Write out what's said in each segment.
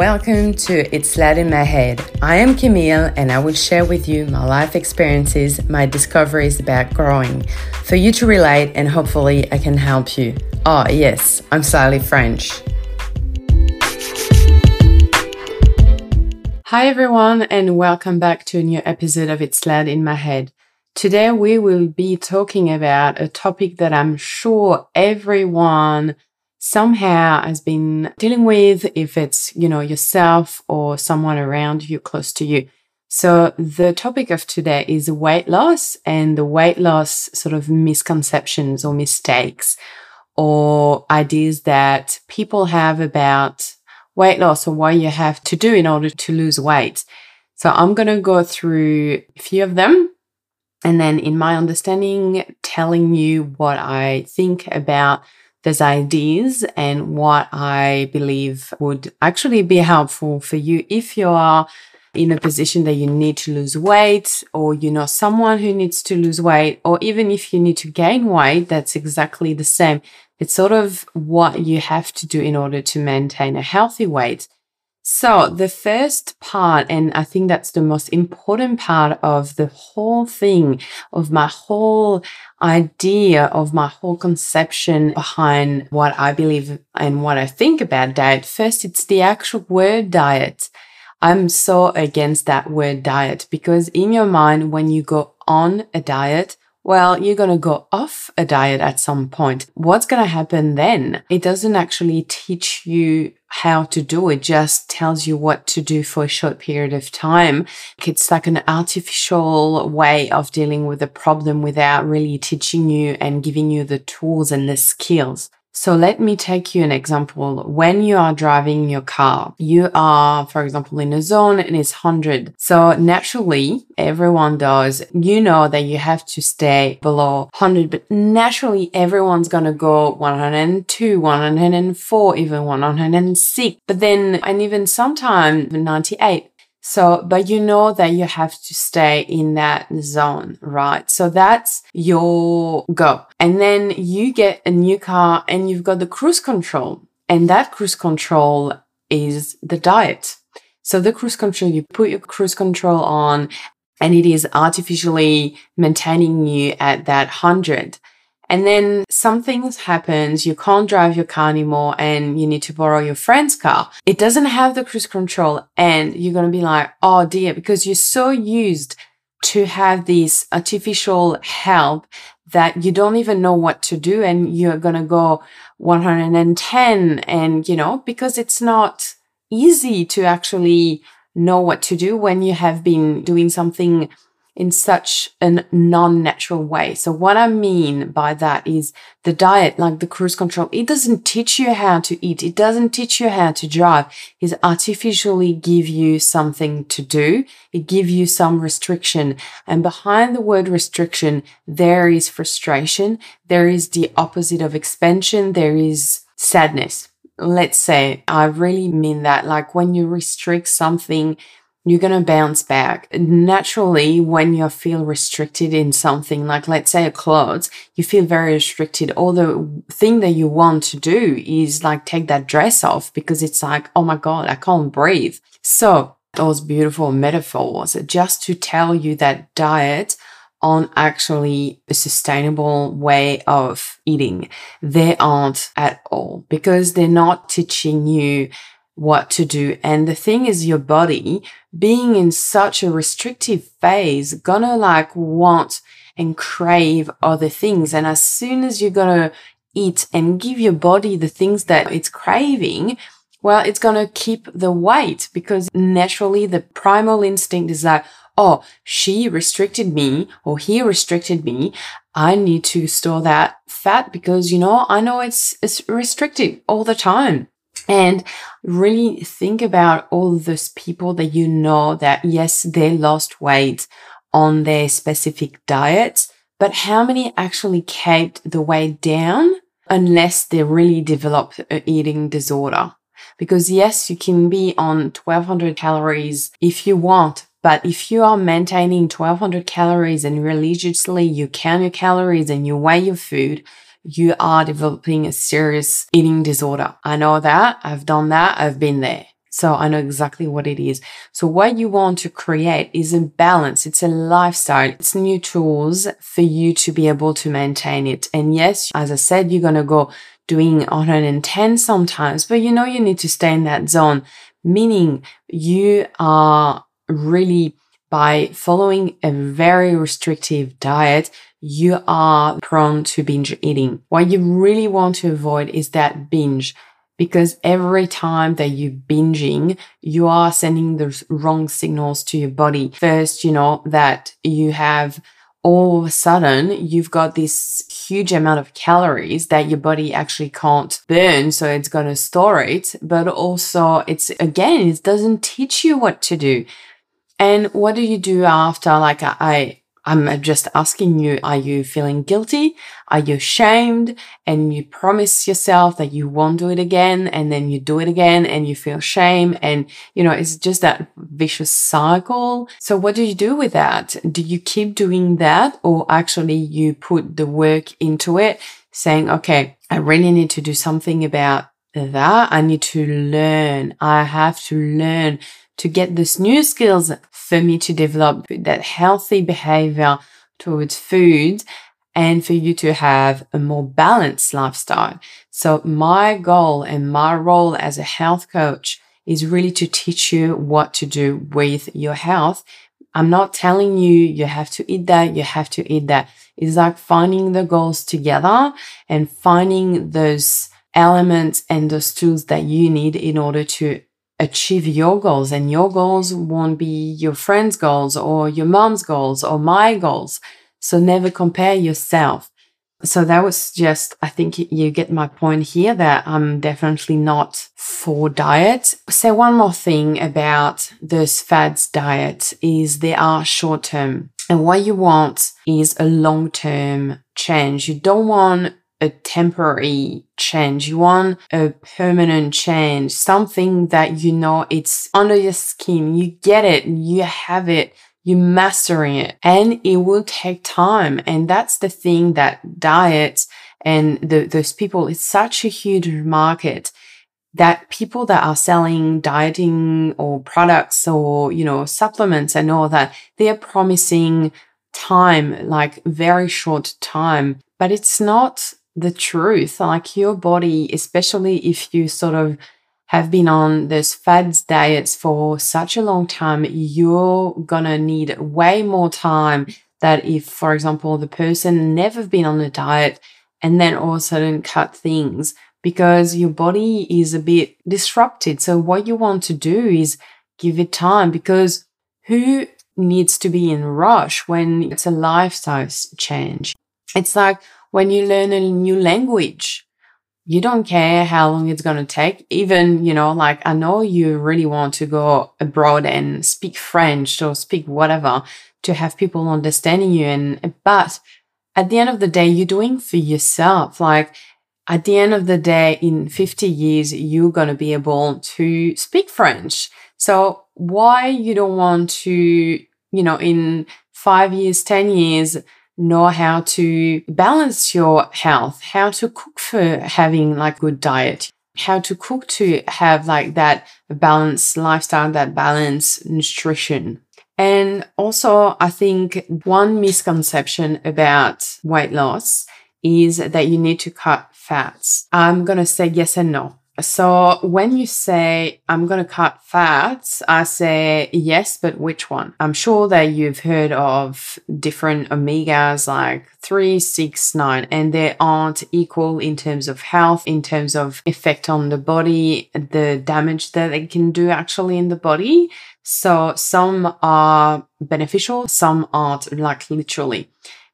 Welcome to It's Lad in My Head. I am Camille and I will share with you my life experiences, my discoveries about growing, for you to relate and hopefully I can help you. Oh, yes, I'm slightly French. Hi, everyone, and welcome back to a new episode of It's Lad in My Head. Today, we will be talking about a topic that I'm sure everyone somehow has been dealing with, if it's, you know, yourself or someone around you close to you. So the topic of today is weight loss and the weight loss sort of misconceptions or mistakes or ideas that people have about weight loss or what you have to do in order to lose weight. So I'm going to go through a few of them and then in my understanding telling you what I think about those ideas and what I believe would actually be helpful for you if you are in a position that you need to lose weight or you know someone who needs to lose weight or even if you need to gain weight that's exactly the same. It's sort of what you have to do in order to maintain a healthy weight so, the first part, and I think that's the most important part of the whole thing, of my whole idea, of my whole conception behind what I believe and what I think about diet. First, it's the actual word diet. I'm so against that word diet because in your mind, when you go on a diet, well, you're going to go off a diet at some point. What's going to happen then? It doesn't actually teach you how to do it, just tells you what to do for a short period of time. It's like an artificial way of dealing with a problem without really teaching you and giving you the tools and the skills. So let me take you an example. When you are driving your car, you are, for example, in a zone and it's 100. So naturally, everyone does. You know that you have to stay below 100, but naturally, everyone's going to go 102, 104, even 106. But then, and even sometimes 98. So, but you know that you have to stay in that zone, right? So that's your go. And then you get a new car and you've got the cruise control and that cruise control is the diet. So the cruise control, you put your cruise control on and it is artificially maintaining you at that hundred. And then something happens, you can't drive your car anymore and you need to borrow your friend's car. It doesn't have the cruise control and you're going to be like, oh dear, because you're so used to have this artificial help that you don't even know what to do and you're going to go 110 and you know because it's not easy to actually know what to do when you have been doing something in such a non-natural way. So what I mean by that is the diet, like the cruise control, it doesn't teach you how to eat. It doesn't teach you how to drive. It artificially give you something to do. It give you some restriction. And behind the word restriction, there is frustration. There is the opposite of expansion. There is sadness. Let's say I really mean that. Like when you restrict something, you're going to bounce back. Naturally, when you feel restricted in something, like let's say a clothes, you feel very restricted. All the thing that you want to do is like take that dress off because it's like, oh my God, I can't breathe. So those beautiful metaphors just to tell you that diet aren't actually a sustainable way of eating. They aren't at all because they're not teaching you what to do. And the thing is, your body being in such a restrictive phase, gonna like want and crave other things. And as soon as you're gonna eat and give your body the things that it's craving, well, it's going to keep the weight because naturally the primal instinct is like, oh, she restricted me or he restricted me. I need to store that fat because, you know, I know it's, it's restricted all the time and really think about all those people that you know that yes, they lost weight on their specific diets, but how many actually kept the weight down unless they really developed an eating disorder? Because yes, you can be on 1200 calories if you want, but if you are maintaining 1200 calories and religiously you count your calories and you weigh your food, you are developing a serious eating disorder. I know that. I've done that. I've been there. So I know exactly what it is. So what you want to create is a balance. It's a lifestyle. It's new tools for you to be able to maintain it. And yes, as I said, you're going to go doing 110 sometimes, but you know, you need to stay in that zone, meaning you are really by following a very restrictive diet, you are prone to binge eating. What you really want to avoid is that binge because every time that you're binging, you are sending the wrong signals to your body. First, you know, that you have all of a sudden you've got this huge amount of calories that your body actually can't burn. So it's going to store it. But also it's again, it doesn't teach you what to do. And what do you do after? Like I, I'm just asking you, are you feeling guilty? Are you ashamed? And you promise yourself that you won't do it again. And then you do it again and you feel shame. And, you know, it's just that vicious cycle. So what do you do with that? Do you keep doing that or actually you put the work into it saying, okay, I really need to do something about that. I need to learn. I have to learn to get these new skills for me to develop that healthy behavior towards food and for you to have a more balanced lifestyle. So my goal and my role as a health coach is really to teach you what to do with your health. I'm not telling you you have to eat that, you have to eat that. It's like finding the goals together and finding those elements and those tools that you need in order to achieve your goals and your goals won't be your friend's goals or your mom's goals or my goals. So never compare yourself. So that was just, I think you get my point here that I'm definitely not for diet. Say one more thing about those fads diet is they are short term. And what you want is a long term change. You don't want a temporary change. You want a permanent change, something that you know it's under your skin. You get it. You have it. You're mastering it and it will take time. And that's the thing that diets and the, those people, it's such a huge market that people that are selling dieting or products or, you know, supplements and all that, they are promising time, like very short time, but it's not the truth. Like your body, especially if you sort of have been on those fads diets for such a long time, you're gonna need way more time that if, for example, the person never been on a diet and then all of a sudden cut things because your body is a bit disrupted. So what you want to do is give it time because who needs to be in rush when it's a lifestyle change? It's like, when you learn a new language, you don't care how long it's going to take. Even, you know, like I know you really want to go abroad and speak French or speak whatever to have people understanding you. And, but at the end of the day, you're doing for yourself. Like at the end of the day, in 50 years, you're going to be able to speak French. So why you don't want to, you know, in five years, 10 years, know how to balance your health, how to cook for having like good diet, how to cook to have like that balanced lifestyle, that balanced nutrition. And also, I think one misconception about weight loss is that you need to cut fats. I'm going to say yes and no. So when you say, I'm going to cut fats, I say yes, but which one? I'm sure that you've heard of different omegas like three, six, nine, and they aren't equal in terms of health, in terms of effect on the body, the damage that they can do actually in the body. So some are beneficial, some aren't like literally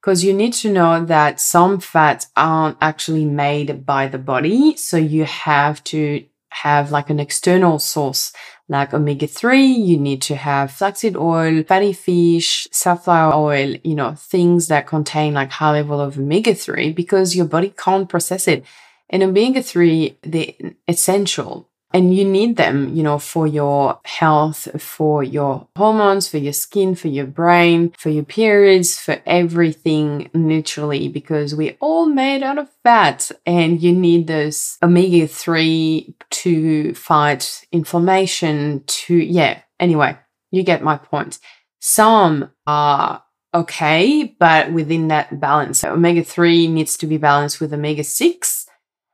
because you need to know that some fats aren't actually made by the body. So you have to have like an external source like omega 3 you need to have flaxseed oil fatty fish safflower oil you know things that contain like high level of omega 3 because your body can't process it and omega 3 they're essential and you need them, you know, for your health, for your hormones, for your skin, for your brain, for your periods, for everything, literally, because we're all made out of fat and you need those omega 3 to fight inflammation, to, yeah, anyway, you get my point. Some are okay, but within that balance. So omega 3 needs to be balanced with omega 6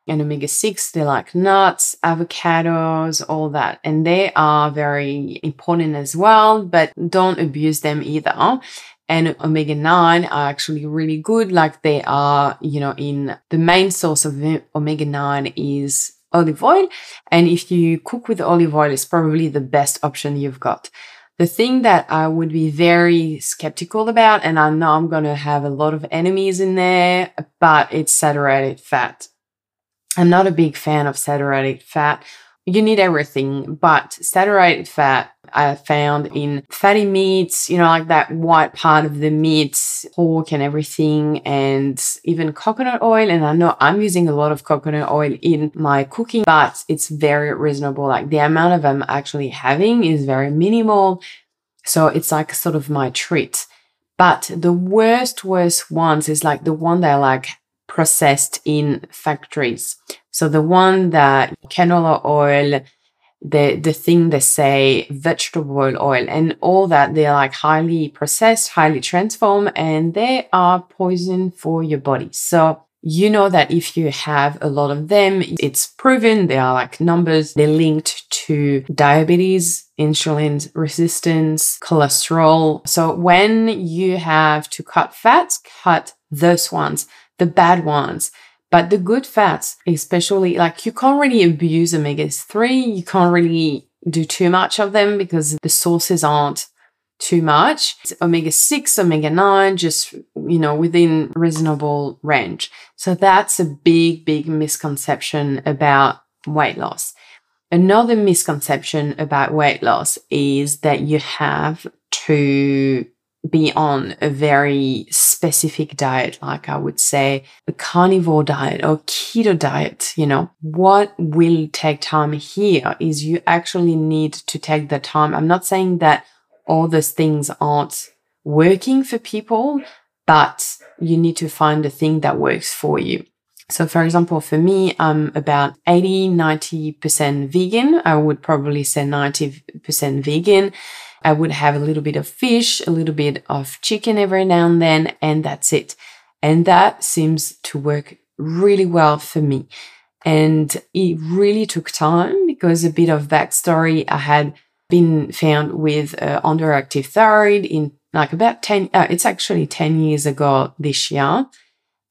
and omega 6, they're like nuts, avocados, all that. And they are very important as well, but don't abuse them either. And omega 9 are actually really good. Like they are, you know, in the main source of omega 9 is olive oil. And if you cook with olive oil, it's probably the best option you've got. The thing that I would be very skeptical about, and I know I'm going to have a lot of enemies in there, but it's saturated fat. I'm not a big fan of saturated fat. You need everything, but saturated fat I found in fatty meats, you know, like that white part of the meat, pork and everything, and even coconut oil. And I know I'm using a lot of coconut oil in my cooking, but it's very reasonable. Like the amount of I'm actually having is very minimal. So it's like sort of my treat. But the worst, worst ones is like the one that I like processed in factories. So the one that canola oil, the the thing they say vegetable oil and all that they're like highly processed, highly transformed, and they are poison for your body. So you know that if you have a lot of them, it's proven they are like numbers, they're linked to diabetes, insulin resistance, cholesterol. So when you have to cut fats, cut those ones the bad ones. But the good fats, especially like you can't really abuse omega 3, you can't really do too much of them because the sources aren't too much. It's omega 6, omega 9, just, you know, within reasonable range. So that's a big, big misconception about weight loss. Another misconception about weight loss is that you have to be on a very specific diet, like I would say a carnivore diet or keto diet, you know, what will take time here is you actually need to take the time. I'm not saying that all those things aren't working for people, but you need to find the thing that works for you. So, for example, for me, I'm about 80, 90% vegan. I would probably say 90% vegan. I would have a little bit of fish, a little bit of chicken every now and then, and that's it. And that seems to work really well for me. And it really took time because a bit of backstory I had been found with uh, underactive thyroid in like about 10, uh, it's actually 10 years ago this year.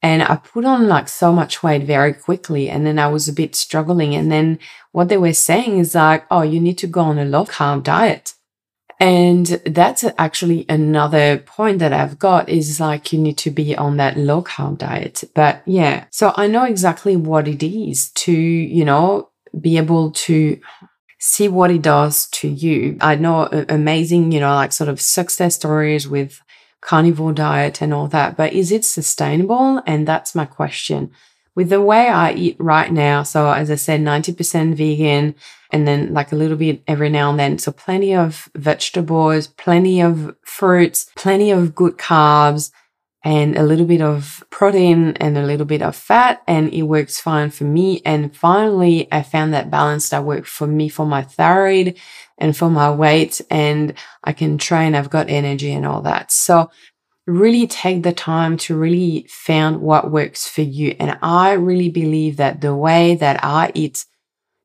And I put on like so much weight very quickly. And then I was a bit struggling. And then what they were saying is like, oh, you need to go on a low carb diet. And that's actually another point that I've got is like you need to be on that low carb diet. But yeah, so I know exactly what it is to, you know, be able to see what it does to you. I know uh, amazing, you know, like sort of success stories with carnivore diet and all that, but is it sustainable? And that's my question with the way I eat right now, so as I said, 90% vegan and then like a little bit every now and then. So plenty of vegetables, plenty of fruits, plenty of good carbs and a little bit of protein and a little bit of fat. And it works fine for me. And finally, I found that balance that worked for me for my thyroid and for my weight. And I can train. I've got energy and all that. So really take the time to really find what works for you. And I really believe that the way that I eat,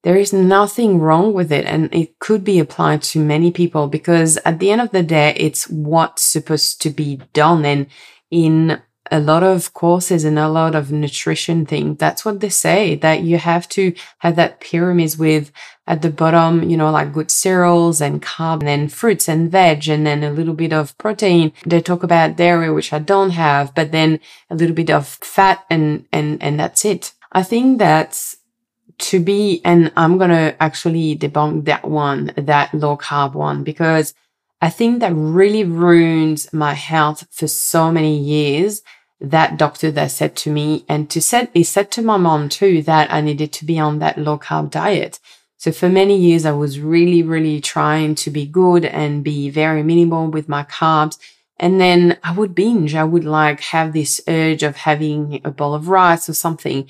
there is nothing wrong with it. And it could be applied to many people because at the end of the day, it's what's supposed to be done. And in a lot of courses and a lot of nutrition things, that's what they say that you have to have that pyramid with at the bottom, you know, like good cereals and carb and then fruits and veg and then a little bit of protein. They talk about dairy, which I don't have, but then a little bit of fat and, and, and that's it. I think that's to be, and I'm going to actually debunk that one, that low carb one, because I think that really ruins my health for so many years that doctor that said to me and to said he said to my mom too that I needed to be on that low carb diet. So for many years, I was really, really trying to be good and be very minimal with my carbs. And then I would binge. I would like have this urge of having a bowl of rice or something.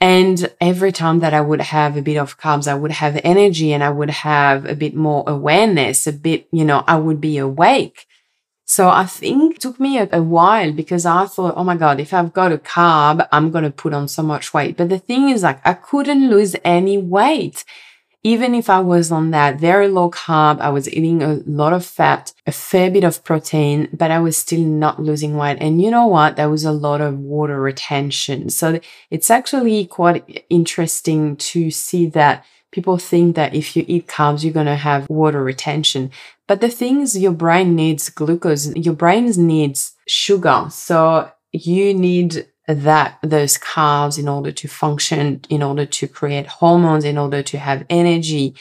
And every time that I would have a bit of carbs, I would have energy and I would have a bit more awareness, a bit, you know, I would be awake. So I think it took me a, a, while because I thought, oh my God, if I've got a carb, I'm going to put on so much weight. But the thing is like, I couldn't lose any weight. Even if I was on that very low carb, I was eating a lot of fat, a fair bit of protein, but I was still not losing weight. And you know what? There was a lot of water retention. So it's actually quite interesting to see that people think that if you eat carbs, you're going to have water retention. But the thing is, your brain needs glucose, your brain needs sugar. So you need that, those carbs in order to function, in order to create hormones, in order to have energy.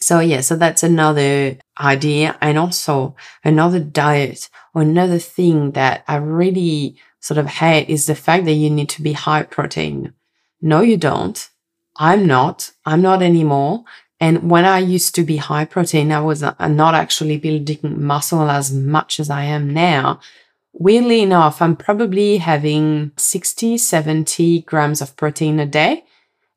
So yeah, so that's another idea. And also another diet or another thing that I really sort of hate is the fact that you need to be high protein. No, you don't. I'm not. I'm not anymore. And when I used to be high protein, I was uh, not actually building muscle as much as I am now. Weirdly enough, I'm probably having 60, 70 grams of protein a day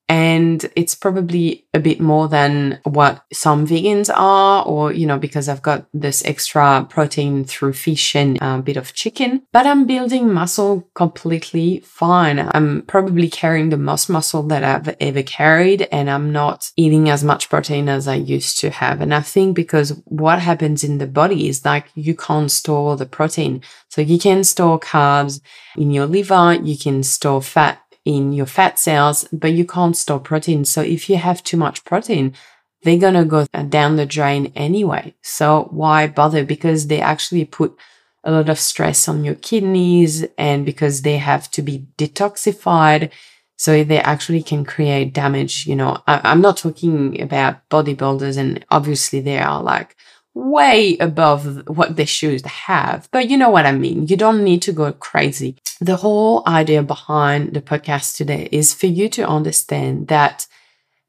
and it's probably a bit more than what some vegans are or you know because i've got this extra protein through fish and a bit of chicken but i'm building muscle completely fine. I'm probably carrying the most muscle that i've ever carried and i'm not eating as much protein as i used to have. And i think because what happens in the body is like you can't store the protein. So you can store carbs in your liver you can store fat in your fat cells, but you can't store protein. So if you have too much protein, they're going to go down the drain anyway. So why bother? Because they actually put a lot of stress on your kidneys and because they have to be detoxified. So they actually can create damage. You know, I, am not talking about bodybuilders and obviously they are like way above what they should have. But you know what I mean? You don't need to go crazy. The whole idea behind the podcast today is for you to understand that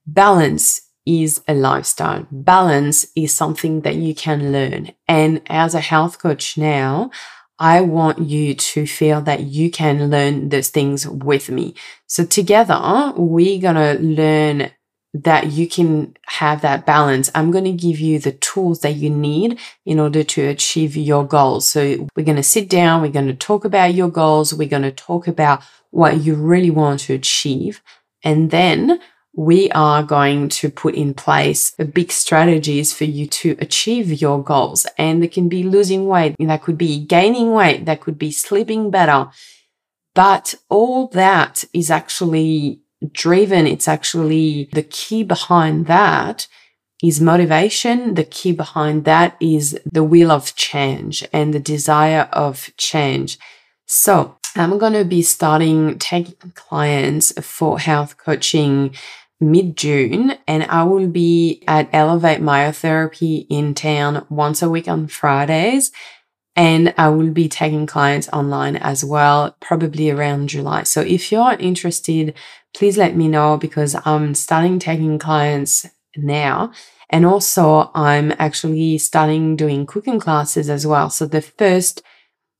balance is a lifestyle. Balance is something that you can learn. And as a health coach now, I want you to feel that you can learn those things with me. So together, we're going to learn that you can have that balance. I'm going to give you the tools that you need in order to achieve your goals. So we're going to sit down. We're going to talk about your goals. We're going to talk about what you really want to achieve. And then we are going to put in place a big strategies for you to achieve your goals. And it can be losing weight. That could be gaining weight. That could be sleeping better. But all that is actually driven, it's actually the key behind that is motivation. The key behind that is the will of change and the desire of change. So I'm going to be starting taking clients for health coaching mid June, and I will be at Elevate Myotherapy in town once a week on Fridays. And I will be taking clients online as well, probably around July. So if you're interested, please let me know because I'm starting taking clients now. And also, I'm actually starting doing cooking classes as well. So the first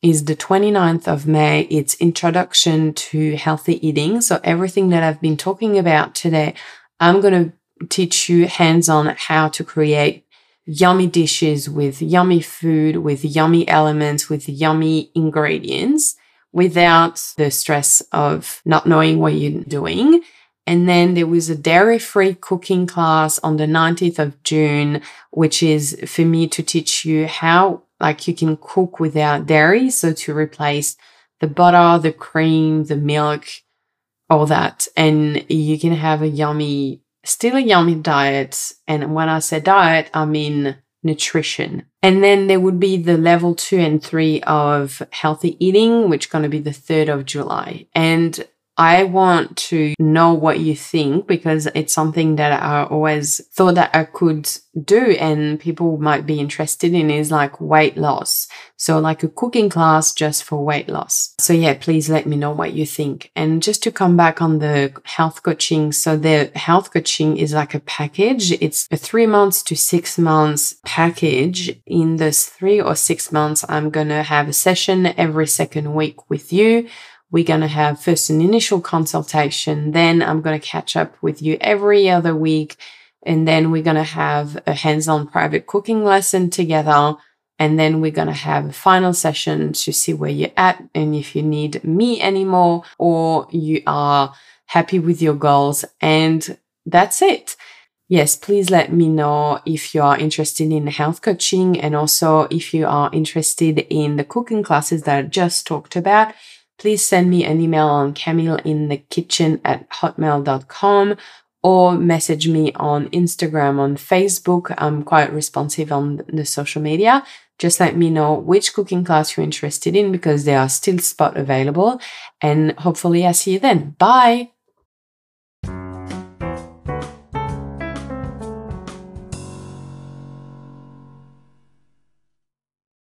is the 29th of May. It's introduction to healthy eating. So everything that I've been talking about today, I'm going to teach you hands on how to create yummy dishes with yummy food, with yummy elements, with yummy ingredients without the stress of not knowing what you're doing. And then there was a dairy free cooking class on the 19th of June, which is for me to teach you how like you can cook without dairy. So to replace the butter, the cream, the milk, all that. And you can have a yummy still a yummy diet. And when I say diet, I mean nutrition. And then there would be the level two and three of healthy eating, which going to be the 3rd of July. And I want to know what you think because it's something that I always thought that I could do and people might be interested in is like weight loss. So like a cooking class just for weight loss. So yeah, please let me know what you think. And just to come back on the health coaching. So the health coaching is like a package. It's a three months to six months package. In those three or six months, I'm going to have a session every second week with you we're going to have first an initial consultation. Then I'm going to catch up with you every other week. And then we're going to have a hands on private cooking lesson together. And then we're going to have a final session to see where you're at and if you need me anymore or you are happy with your goals. And that's it. Yes, please let me know if you are interested in health coaching and also if you are interested in the cooking classes that I just talked about please send me an email on camillinthekitchen at hotmail.com or message me on Instagram, on Facebook. I'm quite responsive on the social media. Just let me know which cooking class you're interested in because there are still spot available and hopefully I see you then. Bye.